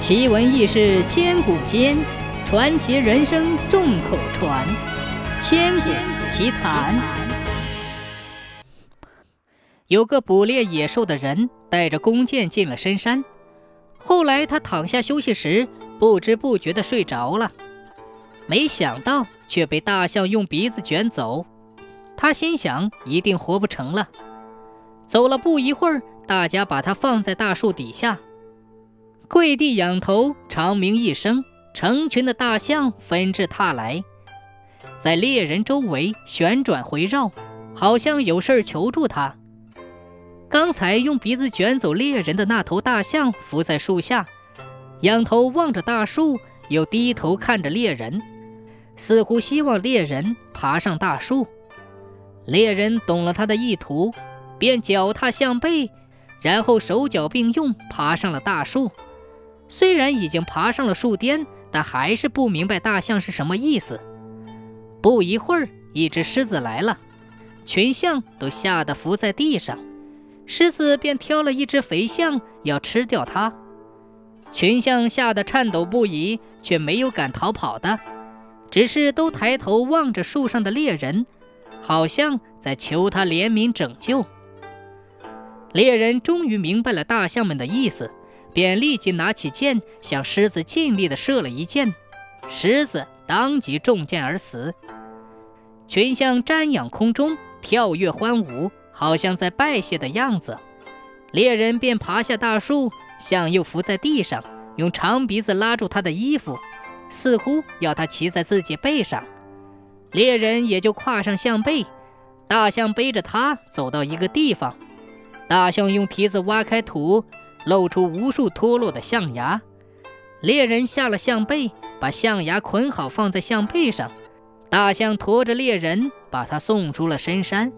奇闻异事千古间，传奇人生众口传。千古奇谈。有个捕猎野兽的人带着弓箭进了深山，后来他躺下休息时，不知不觉的睡着了，没想到却被大象用鼻子卷走。他心想，一定活不成了。走了不一会儿，大家把他放在大树底下。跪地仰头，长鸣一声，成群的大象纷至沓来，在猎人周围旋转回绕，好像有事儿求助他。刚才用鼻子卷走猎人的那头大象伏在树下，仰头望着大树，又低头看着猎人，似乎希望猎人爬上大树。猎人懂了他的意图，便脚踏象背，然后手脚并用爬上了大树。虽然已经爬上了树巅，但还是不明白大象是什么意思。不一会儿，一只狮子来了，群象都吓得伏在地上，狮子便挑了一只肥象要吃掉它。群象吓得颤抖不已，却没有敢逃跑的，只是都抬头望着树上的猎人，好像在求他怜悯拯救。猎人终于明白了大象们的意思。便立即拿起剑，向狮子尽力地射了一箭，狮子当即中箭而死。群象瞻仰空中，跳跃欢舞，好像在拜谢的样子。猎人便爬下大树，象又伏在地上，用长鼻子拉住他的衣服，似乎要他骑在自己背上。猎人也就跨上象背，大象背着他走到一个地方，大象用蹄子挖开土。露出无数脱落的象牙，猎人下了象背，把象牙捆好放在象背上。大象驮着猎人，把他送出了深山。